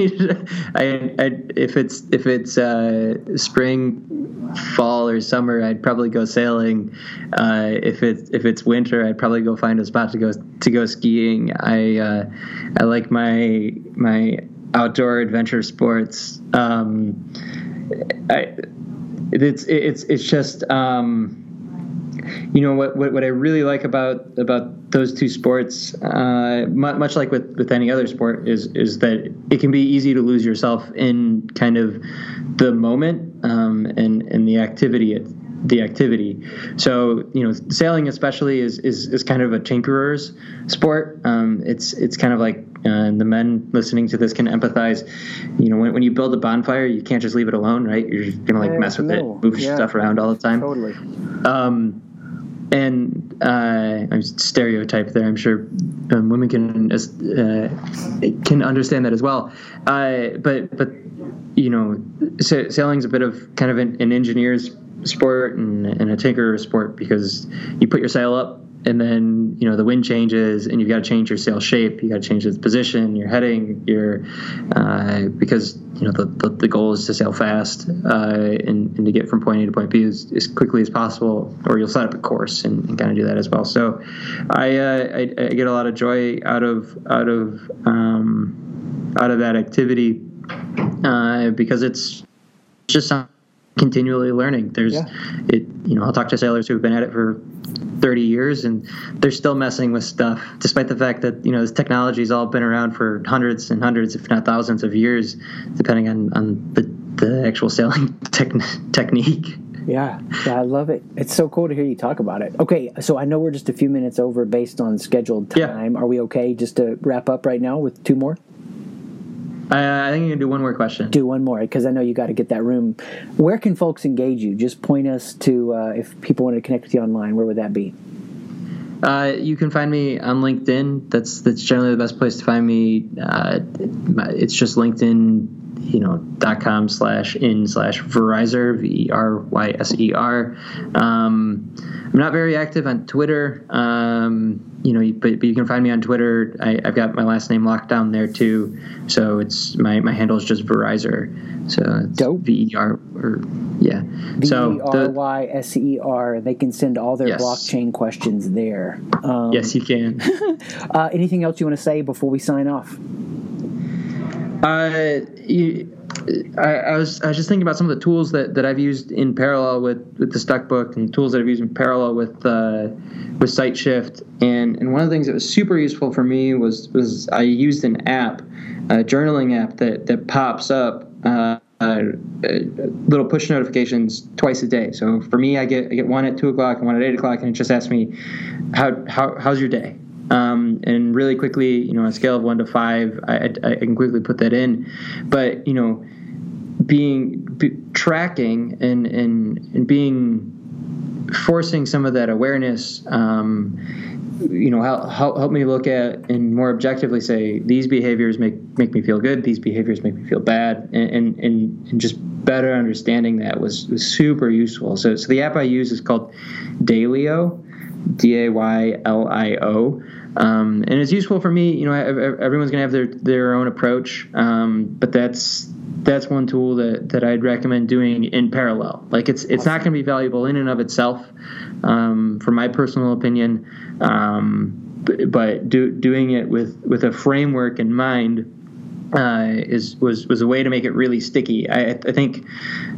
I, I, if it's if it's uh, spring, fall, or summer, I'd probably go sailing. Uh, if it's if it's winter, I'd probably go find a spot to go to go skiing. I uh, I like my my outdoor adventure sports. Um, I, it's it's it's just. Um, you know what, what, what I really like about about those two sports, uh, much like with, with any other sport, is is that it can be easy to lose yourself in kind of the moment um, and and the activity it, the activity. So you know, sailing especially is is, is kind of a tinkerer's sport. Um, it's it's kind of like uh, the men listening to this can empathize. You know, when, when you build a bonfire, you can't just leave it alone, right? You're gonna like mess with no. it, move Yeah. stuff around all the time. Totally. Um, and uh, I'm stereotype there. I'm sure um, women can uh, can understand that as well. Uh, but but you know, sa- sailing's a bit of kind of an, an engineer's sport and, and a tinkerer's sport because you put your sail up and then you know the wind changes and you've got to change your sail shape you got to change its position your heading your uh, because you know the, the, the goal is to sail fast uh, and, and to get from point A to point B as, as quickly as possible or you'll set up a course and, and kind of do that as well. So I, uh, I I get a lot of joy out of out of um, out of that activity uh, because it's just some- continually learning there's Yeah. it you know I'll talk to sailors who've been at it for 30 years and they're still messing with stuff despite the fact that you know this technology's all been around for hundreds and hundreds if not thousands of years depending on, on the, the actual sailing [LAUGHS] techn technique Yeah, yeah, I love it. It's so cool to hear you talk about it. Okay, so I know we're just a few minutes over based on scheduled time. Yeah. time. Are we okay just to wrap up right now with two more? I, I think you can do one more question Do one more because I know you got to get that room. Where can folks engage you? Just point us to uh, if people want to connect with you online. Where would that be? Uh, you can find me on LinkedIn. That's that's generally the best place to find me. Uh, it's just LinkedIn, you know, dot com slash in slash Veryser V E R Y S E R. Um, I'm not very active on Twitter. Um, you know, but, but you can find me on Twitter. I, I've got my last name locked down there too. So it's my my handle is just Veryser. So it's Dope. V E R or yeah. V So E R Y S E R. They can send all their Yes. blockchain questions there. Um, yes, you can. [LAUGHS] Uh, anything else you want to say before we sign off? Uh, you, I, I was I was just thinking about some of the tools that, that I've used in parallel with, with the Stuck Book and tools that I've used in parallel with uh, with SiteShift and and one of the things that was super useful for me was was I used an app, a journaling app that that pops up. Uh, uh, little push notifications twice a day. So for me, I get I get one at two o'clock and one at eight o'clock, and it just asks me, "How how how's your day?" Um, and really quickly, you know, on a scale of one to five, I, I, I can quickly put that in. But you know, being be, tracking and and and being forcing some of that awareness. Um, you know, help, help me look at and more objectively say these behaviors make make me feel good. These behaviors make me feel bad, and and, and, just better understanding that was, was super useful. So so the app I use is called Daylio, D A Y L I O. Um, and it's useful for me. You know, ev- ev- everyone's gonna have their their own approach, um, but that's that's one tool that, that I'd recommend doing in parallel. Like it's it's not going to be valuable in and of itself, um, from my personal opinion, um, but do, doing it with with a framework in mind uh, is was was a way to make it really sticky. I, I think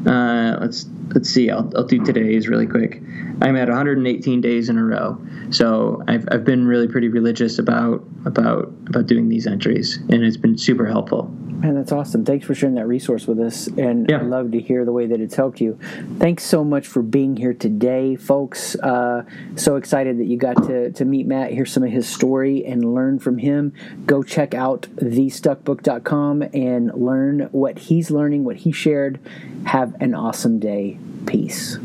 uh, let's let's see. I'll, I'll do today's really quick. I'm at 118 days in a row, so I've, I've been really pretty religious about about about doing these entries, and it's been super helpful. Man, that's awesome. Thanks for sharing that resource with us. And Yeah. I love to hear the way that it's helped you. Thanks so much for being here today, folks. Uh, so excited that you got to, to meet Matt, hear some of his story, and learn from him. Go check out thestuckbook.com and learn what he's learning, what he shared. Have an awesome day. Peace.